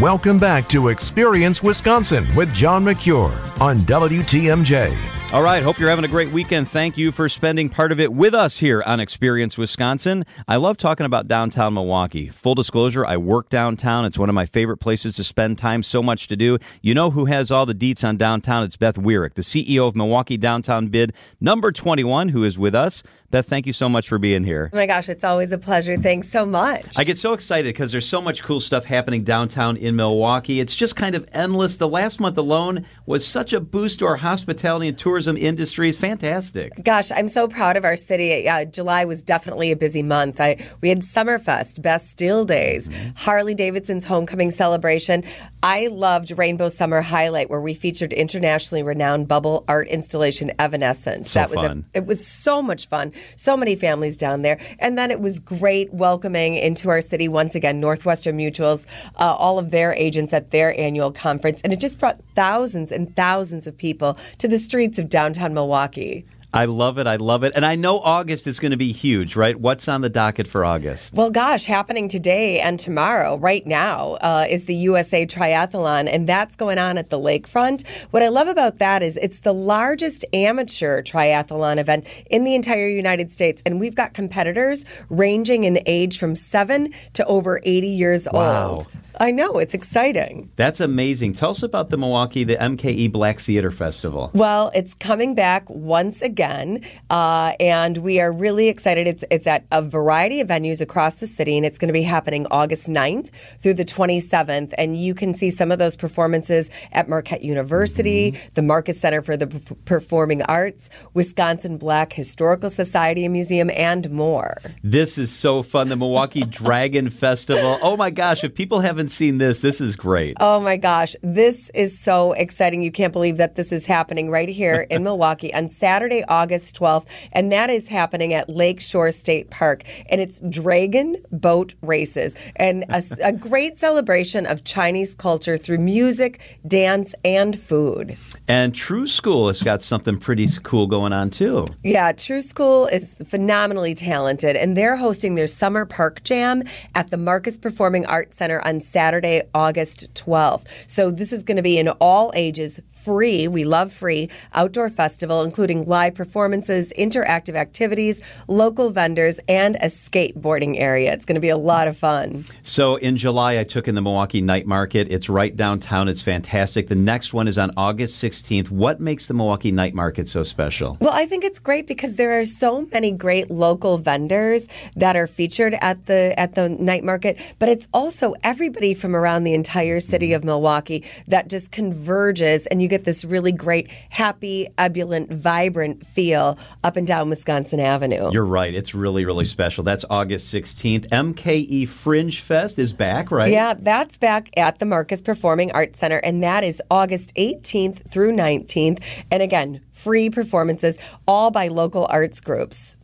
Welcome back to Experience Wisconsin with John Mercure on WTMJ. All right, hope you're having a great weekend. Thank you for spending part of it with us here on Experience Wisconsin. I love talking about downtown Milwaukee. Full disclosure, I work downtown. It's one of my favorite places to spend time, so much to do. You know who has all the deets on downtown? It's Beth Weirick, the CEO of Milwaukee Downtown Bid, number 21, who is with us. Beth, thank you so much for being here. Oh my gosh, it's always a pleasure. Thanks so much. I get so excited because there's so much cool stuff happening downtown in Milwaukee. It's just kind of endless. The last month alone was such a boost to our hospitality and tourism industry. is fantastic. Gosh, I'm so proud of our city. Uh, July was definitely a busy month. I, we had Summerfest, Bastille Days, mm-hmm. Harley Davidson's homecoming celebration. I loved Rainbow Summer Highlight, where we featured internationally renowned bubble art installation Evanescent. So that was fun. A, it was so much fun so many families down there. And then it was great welcoming into our city once again Northwestern Mutuals, uh, all of their agents at their annual conference. And it just brought thousands and thousands of people to the streets of downtown Milwaukee. I love it. I love it. And I know August is going to be huge, right? What's on the docket for August? Well, gosh, happening today and tomorrow, right now, uh, is the USA Triathlon, and that's going on at the lakefront. What I love about that is it's the largest amateur triathlon event in the entire United States, and we've got competitors ranging in age from seven to over 80 years wow. old. I know, it's exciting. That's amazing. Tell us about the Milwaukee, the MKE Black Theater Festival. Well, it's coming back once again, uh, and we are really excited. It's, it's at a variety of venues across the city, and it's going to be happening August 9th through the 27th. And you can see some of those performances at Marquette University, mm-hmm. the Marcus Center for the P- Performing Arts, Wisconsin Black Historical Society and Museum, and more. This is so fun. The Milwaukee Dragon Festival. Oh my gosh, if people haven't haven't seen this, this is great. Oh my gosh, this is so exciting. You can't believe that this is happening right here in Milwaukee on Saturday, August 12th, and that is happening at Lakeshore State Park. And it's dragon boat races and a, a great celebration of Chinese culture through music, dance, and food. And TRUE Skool has got something pretty cool going on too. Yeah, TRUE Skool is phenomenally talented, and they're hosting their summer park jam at the Marcus Performing Arts Center on Saturday, August 12th. So this is going to be in all ages, free. We love free outdoor festival, including live performances, interactive activities, local vendors, and a skateboarding area. It's going to be a lot of fun. So in July, I took in the Milwaukee Night Market. It's right downtown. It's fantastic. The next one is on August 16th. What makes the Milwaukee Night Market so special? Well, I think it's great because there are so many great local vendors that are featured at the at the night market, but it's also everybody from around the entire city of Milwaukee that just converges and you get this really great, happy, ebullient, vibrant feel up and down Wisconsin Avenue. You're right. It's really, really special. That's August 16th. MKE Fringe Fest is back, right? Yeah, that's back at the Marcus Performing Arts Center, and that is August 18th through 19th. And again, free performances, all by local arts groups.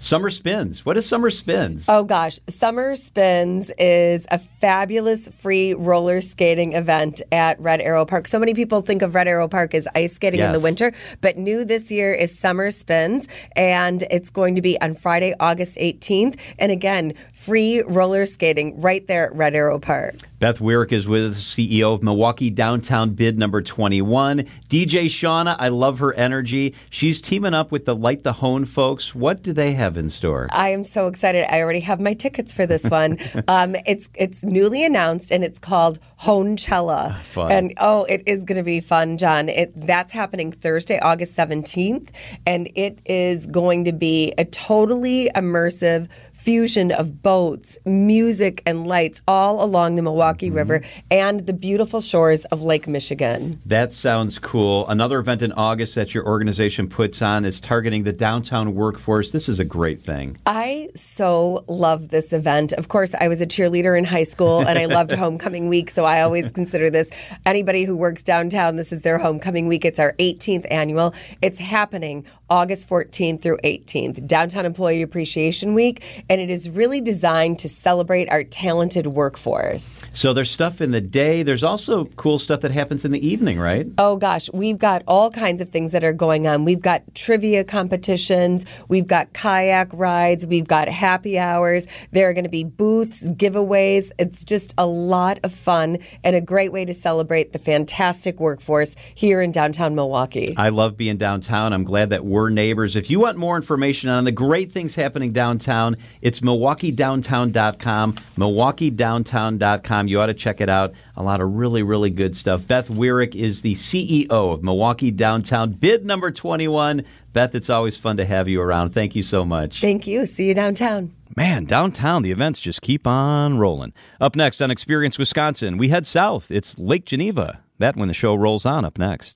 Summer Spins. What is Summer Spins? Oh gosh, Summer Spins is a fabulous free roller skating event at Red Arrow Park. So many people think of Red Arrow Park as ice skating yes. in the winter, but new this year is Summer Spins, and it's going to be on Friday, August 18th. And again, free roller skating right there at Red Arrow Park. Beth Weirick is with us, CEO of Milwaukee Downtown Bid number 21. DJ Shauna, I love her energy. She's teaming up with the Light the Hoan folks. What do they have in store? I am so excited. I already have my tickets for this one. um, it's it's newly announced and it's called Hoanchella. Fun. And oh, it is going to be fun, John. It, that's happening Thursday, August 17th, and it is going to be a totally immersive fusion of boats, music, and lights all along the Milwaukee mm-hmm. River and the beautiful shores of Lake Michigan. That sounds cool. Another event in August that your organization puts on is targeting the downtown workforce. This is a great thing. I so love this event. Of course, I was a cheerleader in high school and I loved homecoming week, so I always consider this anybody who works downtown, this is their homecoming week. It's our 18th annual. It's happening August 14th through 18th, Downtown Employee Appreciation Week and it is really designed to celebrate our talented workforce. So there's stuff in the day. There's also cool stuff that happens in the evening, right? Oh gosh, we've got all kinds of things that are going on. We've got trivia competitions, we've got kayak rides, we've got happy hours. There are going to be booths, giveaways. It's just a lot of fun and a great way to celebrate the fantastic workforce here in downtown Milwaukee. I love being downtown. I'm glad that we're neighbors. If you want more information on the great things happening downtown, it's milwaukeedowntown.com, milwaukeedowntown.com. You ought to check it out. A lot of really, really good stuff. Beth Weirick is the CEO of Milwaukee Downtown, bid number 21. Beth, it's always fun to have you around. Thank you so much. Thank you. See you downtown. Man, downtown, the events just keep on rolling. Up next on Experience Wisconsin, we head south. It's Lake Geneva. That when the show rolls on up next.